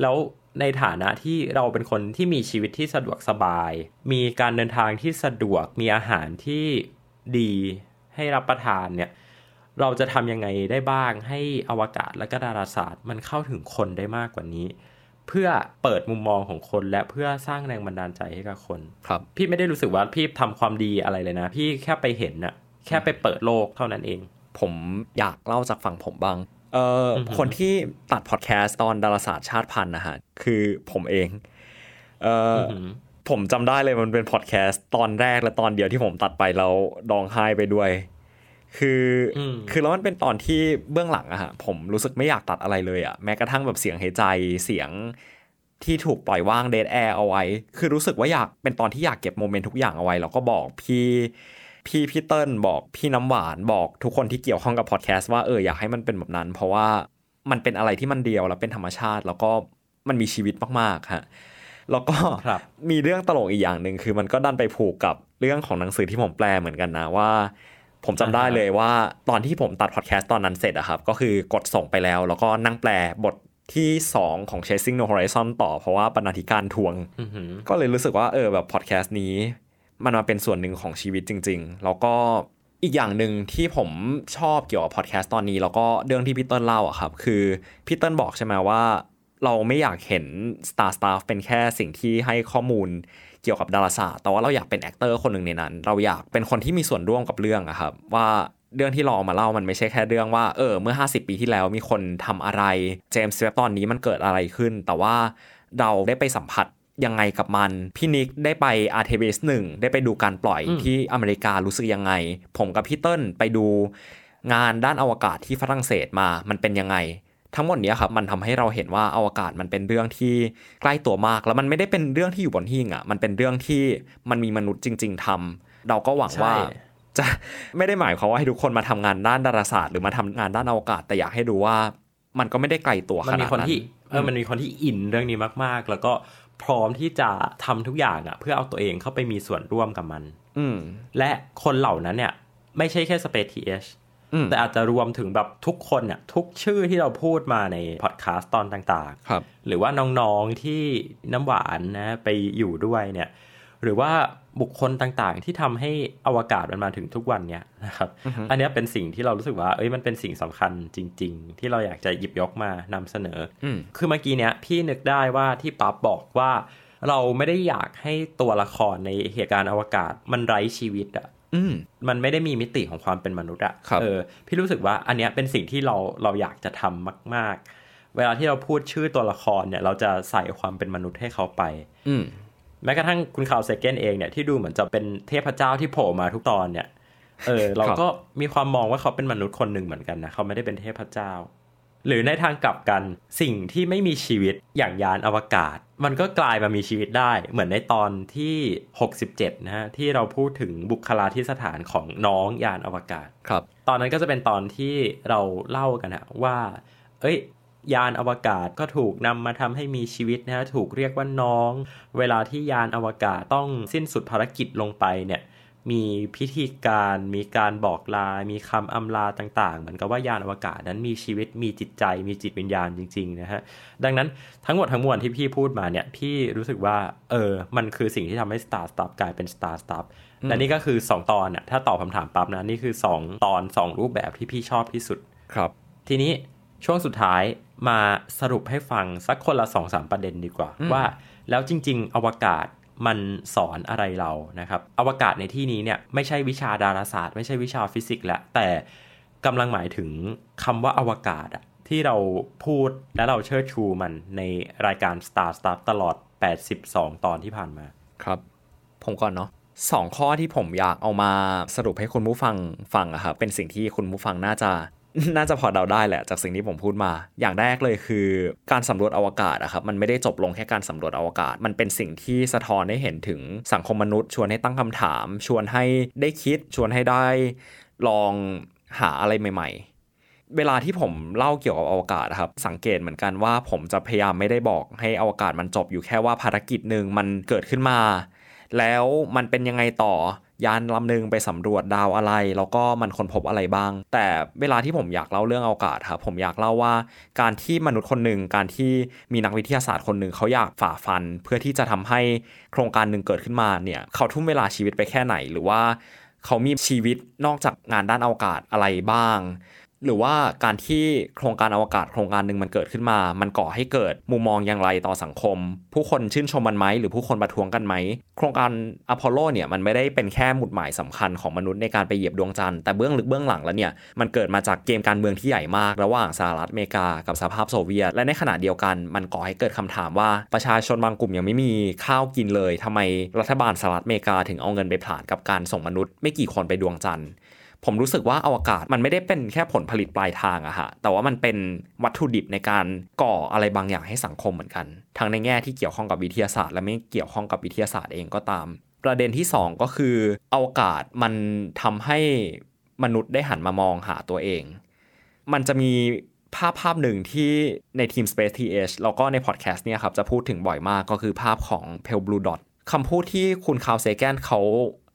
แล้วในฐานะที่เราเป็นคนที่มีชีวิตที่สะดวกสบาย มีการเดินทางที่สะดวก มีอาหารที่ดีให้รับประทานเนี่ย เราจะทำยังไงได้บ้างให้อวกาศและก็ดาราศาสตร์ มันเข้าถึงคนได้มากกว่านี้ เพื่อเปิดมุมมองของคน และเพื่อสร้างแรงบันดาลใจให้กับคนครับ พี่ไม่ได้รู้สึกว่าพี่ทำความดีอะไรเลยนะ พี่แค่ไปเห็นน่ะแค่ไปเปิดโลกเท่านั้นเอง ผมอยากเล่าจากฝั่งผมบ้างเอ่อออหือคนที่ตัดพอดแคสต์ตอนดาราศาสตร์ชาติพันธุ์นะฮะคือผมเองเอ่ออหือผมจำได้เลยมันเป็นพอดแคสต์ตอนแรกและตอนเดียวที่ผมตัดไปแล้วร้องไห้ไปด้วย คืออมคือแล้วมันเป็นตอนที่เบื้องหลังอะฮะผมรู้สึกไม่อยากตัดอะไรเลยอะแม้กระทั่งแบบเสียงหายใจเสียงที่ถูกปล่อยว่างเดทแอร์เอาไว้ คือรู้สึกว่าอยากเป็นตอนที่อยากเก็บโมเมนต์ทุกอย่างเอาไว้ แล้วก็บอกพี่พี่พี่เติ้ลบอกพี่น้ำหวานบอกทุกคนที่เกี่ยวข้องกับพอดแคสต์ว่าเอออยากให้มันเป็นแบบนั้น เพราะว่ามันเป็นอะไรที่มันเดียวแล้วเป็นธรรมชาติ แล้วก็มันมีชีวิตมากๆฮะแล้วก็ครับมีเรื่องตลกอีกอย่างหนึ่งคือมันก็ดันไปผูกกับเรื่องของหนังสือที่ผมแปลเหมือนกันนะว่า ผมจำได้อ่าฮะเลยว่าตอนที่ผมตัดพอดแคสต์ตอนนั้นเสร็จอะครับ ก็คือกดส่งไปแล้ว แล้วก็นั่งแปลบทที่ 2 ของ Chasing No Horizon ต่อเพราะว่าบรรณาธิการทวงอือหือก็เลยรู้สึกว่าเออแบบพอดแคสต์นี้ มันมาเป็นส่วนหนึ่งของชีวิตจริง ๆ แล้วก็อีกอย่างหนึ่งที่ผมชอบเกี่ยวกับพอดแคสต์ตอนนี้ แล้วก็เรื่องที่พี่เติ้ลเล่าอะครับ คือพี่เติ้ลบอกใช่ไหมว่า เราไม่อยากเห็น Star Stuff เป็นแค่สิ่งที่ให้ข้อมูล เกี่ยวกับดาราศาสตร์แต่ว่าเราอยากเป็น actor คนหนึ่งในนั้น เราอยากเป็นคนที่มีส่วนร่วมกับเรื่องอะครับว่าเรื่องที่เราเอามาเล่ามันไม่ใช่แค่เรื่องว่าเออเมื่อ 50 ปีที่แล้วมีคนทำอะไรเจมส์เว็บบ์ตอนนี้มันเกิดอะไรขึ้น แต่ว่าเราได้ไปสัมผัสยังไงกับมัน พี่นิกได้ไป a r t e m i s 1ได้ไปดูการปล่อยอืมที่อเมริการู้สึกยังไง ผมกับพี่เติ้ลไปดูงานด้านอวกาศที่ฝรั่งเศสมามันเป็นยังไง ทั้งหมดเนี้ยครับมันทำให้เราเห็นว่าอวกาศมันเป็นเรื่องที่ใกล้ตัวมาก แล้วมันไม่ได้เป็นเรื่องที่อยู่บนหิ้งอะมันเป็นเรื่องที่มันมีมนุษย์จริง ๆทำเราก็หวังว่าใช่จะไม่ได้หมายความว่าให้ทุกคนมาทำงานด้านดาราศาสตร์ หรือมาทำงานด้านอวกาศ แต่อยากให้ดูว่า มันก็ไม่ได้ไกลตัวขมันนาดมีคนนั้นที่เออมันมีคนที่อินเรื่องนี้มากๆ แล้วก็พร้อมที่จะทำทุกอย่างอะ เพื่อเอาตัวเองเข้าไปมีส่วนร่วมกับมัน อืมและคนเหล่านั้นเนี่ย ไม่ใช่แค่ Space TH อืม แต่อาจจะรวมถึงแบบทุกคนเนี่ยทุกชื่อที่เราพูดมาในพอดแคสต์ตอนต่างครับๆหรือว่าน้องๆที่น้ำหวานนะไปอยู่ด้วยเนี่ย หรือว่าบุคคลต่างๆ ที่ทำให้อวกาศมันมาถึงทุกวันเนี่ยนะครับ อันเนี้ยเป็นสิ่งที่เรารู้สึกว่า เอ้ยมันเป็นสิ่งสำคัญจริง ๆ ที่เราอยากจะหยิบยกมานำเสนออมคือเมื่อกี้เนี้ยพี่นึกได้ว่าที่ปั๊บบอกว่าเราไม่ได้อยากให้ตัวละครในเหตุการณ์อวกาศมันไร้ชีวิตอะ อืมมันไม่ได้มีมิติของความเป็นมนุษย์อะครับเออพี่รู้สึกว่าอันเนี้ยเป็นสิ่งที่เราเราอยากจะทำมาก ๆ เวลาที่เราพูดชื่อตัวละครเนี่ย เราจะใส่ความเป็นมนุษย์ให้เขาไป อืมแม้กระทั่งคุณคาวเซเกนเองเนี่ยที่ดูเหมือนจะเป็นเทพเจ้าที่โผล่มาทุกตอนเนี่ย เออ เราก็มีความมองว่าเขาเป็นมนุษย์คนหนึ่งเหมือนกันนะเขาไม่ได้เป็นเทพเจ้า หรือในทางกลับกันสิ่งที่ไม่มีชีวิตอย่างยานอวกาศ มันก็กลายมามีชีวิตได้ เหมือนในตอนที่ 67 นะฮะ ที่เราพูดถึงบุคลาธิสถานของน้องยานอวกาศ ครับ ตอนนั้นก็จะเป็นตอนที่เราเล่ากันนะว่า เอ้ย ยานอวกาศก็ถูกนำมาทำให้มีชีวิตนะฮะ ถูกเรียกว่าน้อง เวลาที่ยานอวกาศต้องสิ้นสุดภารกิจลงไปเนี่ย มีพิธีการมีการบอกลา มีคำอำลาต่าง ๆ เหมือนกับว่ายานอวกาศนั้นมีชีวิตมีจิตใจ มีจิตวิญญาณจริงๆนะฮะดังนั้นทั้งหมดทั้งมวลที่พี่พูดมาเนี่ยพี่รู้สึกว่าเออมันคือสิ่งที่ทำให้ Star Stuff กลายเป็น Star Stuff และนี่ก็คือ 2 ตอนน่ะถ้าตอบคำถามปั๊บนะนี่คือ 2 ตอน 2 รูปแบบที่พี่ชอบที่สุดครับ ทีนี้ช่วงสุดท้ายมาสรุปให้ฟังสักคนละสองสามประเด็นดีกว่าอืมว่า แล้วจริง ๆ อวกาศ มันสอนอะไรเรานะครับ อวกาศในที่นี้เนี่ยไม่ใช่วิชาดาราศาสตร์ ไม่ใช่วิชาฟิสิกส์และแต่กำลังหมายถึงคำว่าอวกาศอะที่เราพูดและเราเชิดชูมันในรายการ Star Stuff ตลอด 82 ตอนที่ผ่านมา ครับ ผมก่อนเนาะสองข้อที่ผมอยากเอามาสรุปให้คุณผู้ฟังฟังอะครับเป็นสิ่งที่คุณผู้ฟังน่าจะ น่าจะพอเดาได้แหละจากสิ่งที่ผมพูดมา อย่างแรกเลยคือการสำรวจอวกาศอะครับมันไม่ได้จบลงแค่การสำรวจอวกาศ มันเป็นสิ่งที่สะท้อนให้เห็นถึงสังคมมนุษย์ ชวนให้ตั้งคำถาม ชวนให้ได้คิด ชวนให้ได้ลองหาอะไรใหม่ ๆเวลาที่ผมเล่าเกี่ยวกับอวกาศครับ สังเกตเหมือนกันว่าผมจะพยายามไม่ได้บอกให้อวกาศมันจบอยู่แค่ว่าภารกิจหนึ่งมันเกิดขึ้นมา แล้วมันเป็นยังไงต่อ ยานลำหนึ่งไปสำรวจดาวอะไร แล้วก็มันค้นพบอะไรบ้าง แต่เวลาที่ผมอยากเล่าเรื่องอวกาศครับผมอยากเล่าว่า การที่มนุษย์คนหนึ่งการที่มีนักวิทยาศาสตร์คนหนึ่งเขาอยากฝ่าฟัน เพื่อที่จะทำให้โครงการหนึ่งเกิดขึ้นมาเนี่ยเขาทุ่มเวลาชีวิตไปแค่ไหนหรือว่าเขามีชีวิตนอกจากงานด้านอวกาศอะไรบ้าง หรือว่าการที่โครงการอวกาศโครงการหนึ่งมันเกิดขึ้นมา มันก่อให้เกิดมุมมองอย่างไรต่อสังคม ผู้คนชื่นชมมันไหมหรือผู้คนประท้วงกันไหม โครงการอพอลโลเนี่ยมันไม่ได้เป็นแค่หมุดหมายสำคัญของมนุษย์ในการไปเหยียบดวงจันทร์แต่เบื้องลึกเบื้องหลังแล้วเนี่ยมันเกิดมาจากเกมการเมืองที่ใหญ่มาก ระหว่างสหรัฐอเมริกากับสหภาพโซเวียต และในขณะเดียวกัน มันก่อให้เกิดคำถามว่าประชาชนบางกลุ่มยังไม่มีข้าวกินเลยทำไมรัฐบาลสหรัฐอเมริกาถึงเอาเงินไปผลานกับการส่งมนุษย์ ไม่กี่คนไปดวงจันทร์ ผมรู้สึกว่าอวกาศมันไม่ได้เป็นแค่ผลผลิตปลายทางอะฮะแต่ว่ามันเป็นวัตถุดิบในการก่ออะไรบางอย่างให้สังคมเหมือนกัน ทั้งในแง่ที่เกี่ยวข้องกับวิทยาศาสตร์ และไม่เกี่ยวข้องกับวิทยาศาสตร์เองก็ตาม ประเด็นที่ 2 ก็คืออวกาศมันทำให้มนุษย์ได้หันมามองหาตัวเอง มันจะมีภาพภาพหนึ่งที่ในทีม Space TH แล้วก็ในพอดแคสต์เนี่ยครับจะพูดถึงบ่อยมากก็คือภาพของ Pale Blue Dot คำพูดที่คุณคาวเซแกนเขา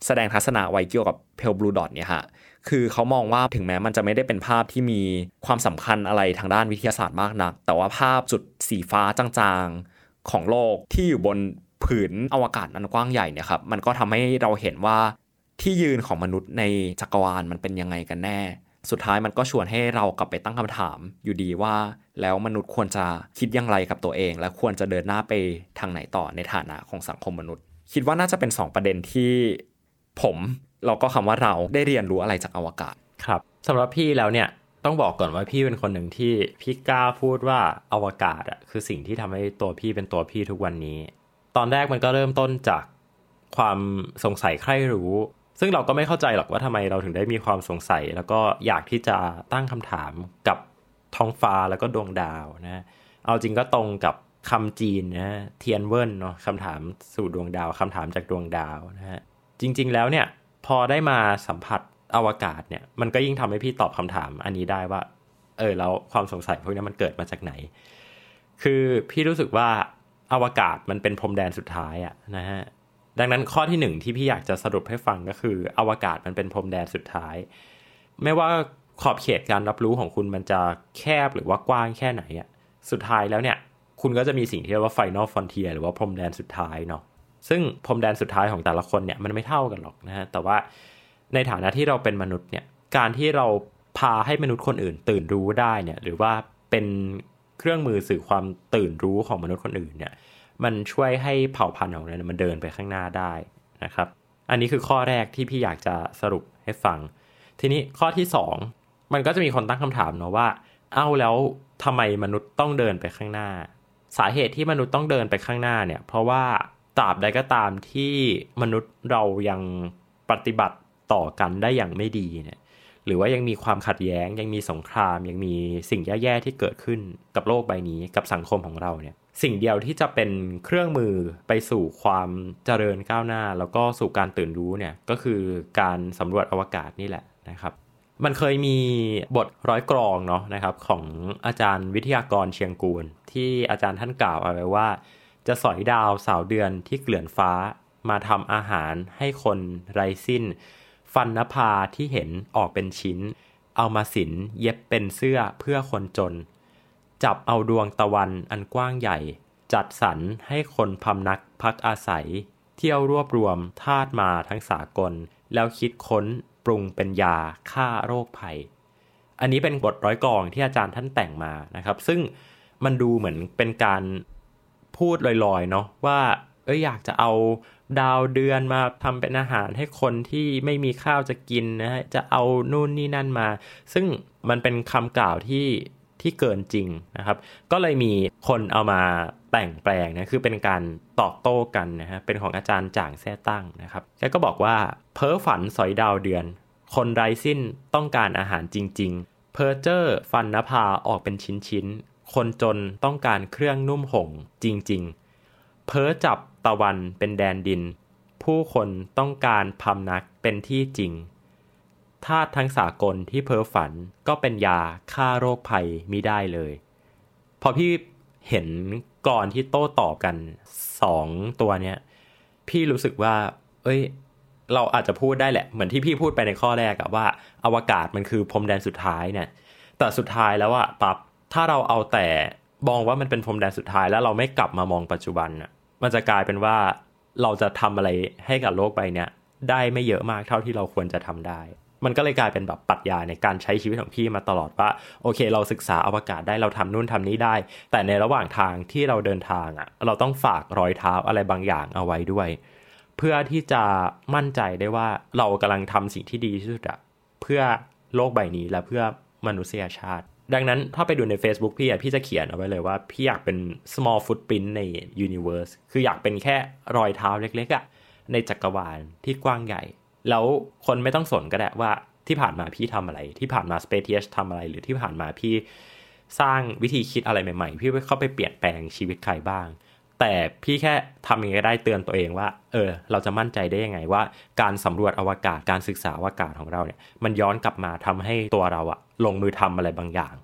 แสดงทัศนะไว้เกี่ยวกับ Pale Blue Dot เนี่ยฮะ คือเขามองว่าถึงแม้มันจะไม่ได้เป็นภาพที่มีความสำคัญอะไรทางด้านวิทยาศาสตร์มากนัก แต่ว่าภาพจุดสีฟ้าจางๆของโลกที่อยู่บนผืนอวกาศอันกว้างใหญ่เนี่ยครับมันก็ทำให้เราเห็นว่าที่ยืนของมนุษย์ในจักรวาลมันเป็นยังไงกันแน่ สุดท้ายมันก็ชวนให้เรากลับไปตั้งคำถามอยู่ดีว่า แล้วมนุษย์ควรจะคิดอย่างไรกับตัวเอง และควรจะเดินหน้าไปทางไหนต่อในฐานะของสังคมมนุษย์ คิดว่าน่าจะเป็น 2 ประเด็นที่ผม เราก็คำว่าเราได้เรียนรู้อะไรจากอวกาศครับสำหรับพี่แล้วเนี่ยต้องบอกก่อนว่าพี่เป็นคนหนึ่งที่พี่กล้าพูดว่าอวกาศอะคือสิ่งที่ทำให้ตัวพี่เป็นตัวพี่ทุกวันนี้ ตอนแรกมันก็เริ่มต้นจากความสงสัยใคร่รู้ ซึ่งเราก็ไม่เข้าใจหรอกว่าทำไมเราถึงได้มีความสงสัย แล้วก็อยากที่จะตั้งคำถามกับท้องฟ้าแล้วก็ดวงดาวนะเอาจริงก็ตรงกับคำจีนนะเทียนเวินเนาะคำถามสู่ดวงดาวคำถามจากดวงดาวนะฮะจริง ๆ แล้วเนี่ย พอได้มาสัมผัสอวกาศเนี่ย มันก็ยิ่งทำให้พี่ตอบคำถาม อันนี้ได้ว่า เออแล้วความสงสัยพวกนี้มันเกิดมาจากไหน คือพี่รู้สึกว่าอวกาศมันเป็นพรมแดนสุดท้ายอะนะฮะดังนั้นข้อที่หนึ่งที่พี่อยากจะสรุปให้ฟังก็คือ อวกาศมันเป็นพรมแดนสุดท้าย ไม่ว่าขอบเขตการรับรู้ของคุณมันจะแคบหรือว่ากว้างแค่ไหนอะสุดท้ายแล้วเนี่ย คุณก็จะมีสิ่งที่เรียกว่า final frontier หรือว่าพรมแดนสุดท้ายเนาะ ซึ่งพรมแดนสุดท้ายของแต่ละคนเนี่ยมันไม่เท่ากันหรอกนะฮะแต่ว่าในฐานะที่เราเป็นมนุษย์เนี่ยการที่เราพาให้มนุษย์คนอื่น ตื่นรู้ได้เนี่ยหรือว่าเป็นเครื่องมือสื่อความตื่นรู้ของมนุษย์คนอื่นเนี่ยมันช่วยให้เผ่าพันธุ์ของเราเนี่ยมันเดินไปข้างหน้าได้นะครับ อันนี้คือข้อแรกที่พี่อยากจะสรุปให้ฟัง ทีนี้ข้อที่ 2 มันก็จะมีคนตั้งคำถามเนาะว่า เอ้าแล้วทำไมมนุษย์ต้องเดินไปข้างหน้า สาเหตุที่มนุษย์ต้องเดินไปข้างหน้าเนี่ยเพราะว่า ตราบใดก็ตามที่มนุษย์เรายังปฏิบัติต่อกันได้อย่างไม่ดีเนี่ยหรือว่ายังมีความขัดแย้งยังมีสงคราม ยังมีสิ่งแย่ๆที่เกิดขึ้นกับโลกใบนี้กับสังคมของเราเนี่ยสิ่งเดียวที่จะเป็นเครื่องมือไปสู่ความเจริญก้าวหน้า แล้วก็สู่การตื่นรู้เนี่ยก็คือการสำรวจอวกาศนี่แหละนะครับ มันเคยมีบทร้อยกรองเนาะนะครับของอาจารย์วิทยากรเชียงกูลที่อาจารย์ท่านกล่าวเอาไว้ว่า จะสอยดาวสาวเดือนที่เกลื่อนฟ้า มาทำอาหารให้คนไรสิ้น ฟันนภาที่เห็นออกเป็นชิ้น เอามาสินเย็บเป็นเสื้อเพื่อคนจน จับเอาดวงตะวันอันกว้างใหญ่ จัดสรรให้คนพำนักพักอาศัย เที่ยวรวบรวมธาตุมาทั้งสากล แล้วคิดค้นปรุงเป็นยาฆ่าโรคภัย อันนี้เป็นบทร้อยกองที่อาจารย์ท่านแต่งมานะครับ ซึ่งมันดูเหมือนเป็นการ พูดลอยๆเนาะว่าเอ้ยอยากจะเอาดาวเดือนมาทำเป็นอาหารให้คนที่ไม่มีข้าวจะกินนะฮะจะเอานู่นนี่นั่นมา ซึ่งมันเป็นคำกล่าวที่ที่เกินจริงนะครับ ก็เลยมีคนเอามาแต่งแปลงนะคือเป็นการตอบโต้กันนะฮะเป็นของอาจารย์จ่างแท้ตั้งนะครับแกก็บอกว่าเพ้อฝันสอยดาวเดือน คนไร้สิ้นต้องการอาหารจริง ๆ เพอเจอร์ฟันนภาออกเป็นชิ้นๆ คนจนต้องการเครื่องนุ่มห่งจริง ๆ เพ้อจับตะวันเป็นแดนดิน ผู้คนต้องการพำนักเป็นที่จริงธาตุทั้งสากลที่เพ้อฝันก็เป็นยาฆ่าโรคภัยมิได้เลย พอพี่เห็นก่อนที่โต้ตอบกันสองตัวเนี้ยพี่รู้สึกว่า เอ้ย เราอาจจะพูดได้แหละ เหมือนที่พี่พูดไปในข้อแรกอะว่าอวกาศมันคือพรมแดนสุดท้ายเนี่ย แต่สุดท้ายแล้วอะปับ ถ้าเราเอาแต่มองว่ามันเป็นพรมแดนสุดท้ายแล้วเราไม่กลับมามองปัจจุบันอะมันจะกลายเป็นว่าเราจะทำอะไรให้กับโลกใบเนี้ยได้ไม่เยอะมากเท่าที่เราควรจะทำได้ มันก็เลยกลายเป็นแบบปรัชญาในการใช้ชีวิตของพี่มาตลอดว่า โอเค เราศึกษาอวกาศได้เราทำนู่นทำนี้ได้ แต่ในระหว่างทางที่เราเดินทางอะ่ะเราต้องฝากรอยเท้าอะไรบางอย่างเอาไว้ด้วย เพื่อที่จะมั่นใจได้ว่าเรากำลังทำสิ่งที่ดีที่สุดอะเพื่อโลกใบนี้และเพื่อมนุษยชาติ ดังนั้นถ้าไปดูใน Facebook พี่อะพี่จะเขียนเอาไว้เลยว่า พี่อยากเป็น small footprint ใน universe คืออยากเป็นแค่รอยเท้าเล็กๆอะในจักรวาลที่กว้างใหญ่ แล้วคนไม่ต้องสนก็ได้ว่าที่ผ่านมาพี่ทำอะไร ที่ผ่านมา Space TH ทำอะไร หรือที่ผ่านมาพี่สร้างวิธีคิดอะไรใหม่ๆ พี่เข้าไปเปลี่ยนแปลงชีวิตใครบ้าง แต่พี่แค่ทำยังไงได้เตือนตัวเองว่า เออ เราจะมั่นใจได้ยังไงว่า การสำรวจอวกาศการศึกษาอวกาศของเราเนี่ย มันย้อนกลับมาทำให้ตัวเราอะ ลงมือทำอะไรบางอย่าง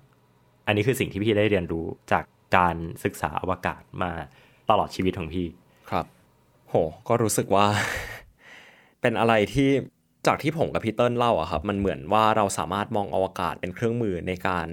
อันนี้คือสิ่งที่พี่ได้เรียนรู้จากการศึกษาอวกาศมาตลอดชีวิตของพี่ ครับ โห ก็รู้สึกว่า เป็นอะไรที่จากที่ผมกับพี่เติ้ลเล่าอะครับ มันเหมือนว่าเราสามารถมองอวกาศเป็นเครื่องมือในการ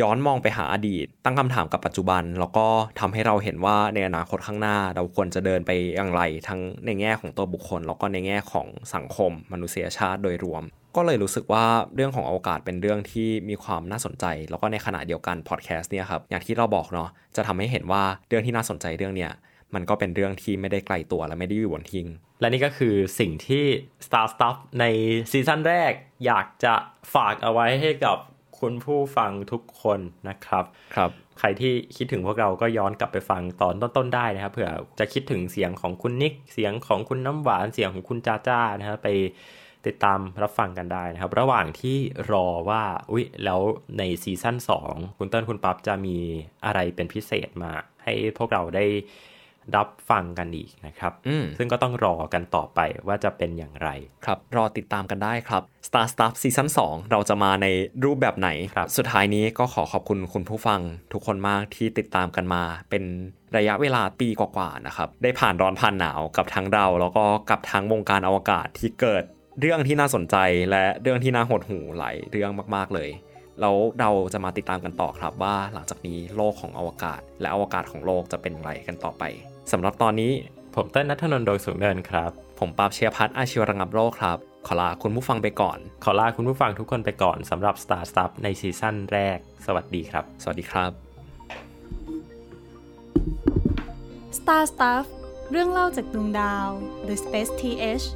ย้อนมองไปหาอดีต ตั้งคำถามกับปัจจุบัน แล้วก็ทำให้เราเห็นว่าในอนาคตข้างหน้า เราควรจะเดินไปอย่างไร ทั้งในแง่ของตัวบุคคล แล้วก็ในแง่ของสังคม มนุษยชาติโดยรวม ก็เลยรู้สึกว่าเรื่องของอวกาศเป็นเรื่องที่มีความน่าสนใจ แล้วก็ในขณะเดียวกันพอดแคสต์เนี่ยครับอย่างที่เราบอกเนาะจะทำให้เห็นว่าเรื่องที่น่าสนใจเรื่องเนี้ยมันก็เป็นเรื่องที่ไม่ได้ไกลตัวและไม่ได้อยู่บนทิ้ง และนี่ก็คือสิ่งที่ Star Stuff ในซีซั่นแรกอยากจะฝากเอาไว้ให้กับคุณผู้ฟังทุกคนนะครับ ครับ ใครที่คิดถึงพวกเราก็ย้อนกลับไปฟังตอนต้นๆได้นะครับเผื่อจะคิดถึงเสียงของคุณนิก เสียงของคุณน้ำหวาน เสียงของคุณจ้าจ้านะครับไป ติดตามรับฟังกันได้นะครับ ระหว่างที่รอว่าอุ๊ยแล้วในซีซั่น2 คุณเติ้ลคุณปั๊บจะมีอะไรเป็นพิเศษมา ให้พวกเราได้รับฟังกันอีกนะครับอืมซึ่งก็ต้องรอกันต่อไปว่าจะเป็นอย่างไร ครับ รอติดตามกันได้ครับ Star Stuff ซีซั่น2เราจะมาในรูปแบบไหนครับสุดท้ายนี้ก็ขอขอบคุณคุณผู้ฟังทุกคนมากที่ติดตามกันมา เป็นระยะเวลาปีกว่าๆนะครับ ได้ผ่านร้อนผ่านหนาวกับทั้งเรา แล้วก็กับทั้งวงการอวกาศที่เกิด เรื่องที่น่าสนใจและเรื่องที่น่าหดหูหลายเรื่องมากๆเลยแล้วเราจะมาติดตามกันต่อครับว่าหลังจากนี้โลกของอวกาศ และอวกาศของโลกจะเป็นอย่างไรกันต่อไปสำหรับตอนนี้ ผมเต้นนัทนนท์โดยสูงเนินครับ ผมปราบเชียร์พัฒน์อาชีวระงับโรคครับ ขอลาคุณผู้ฟังไปก่อน ขอลาคุณผู้ฟังทุกคนไปก่อนสำหรับ Star Stuff ในซีซั่นแรก สวัสดีครับ สวัสดีครับ Star Stuff เรื่องเล่าจากดวงดาว The Space TH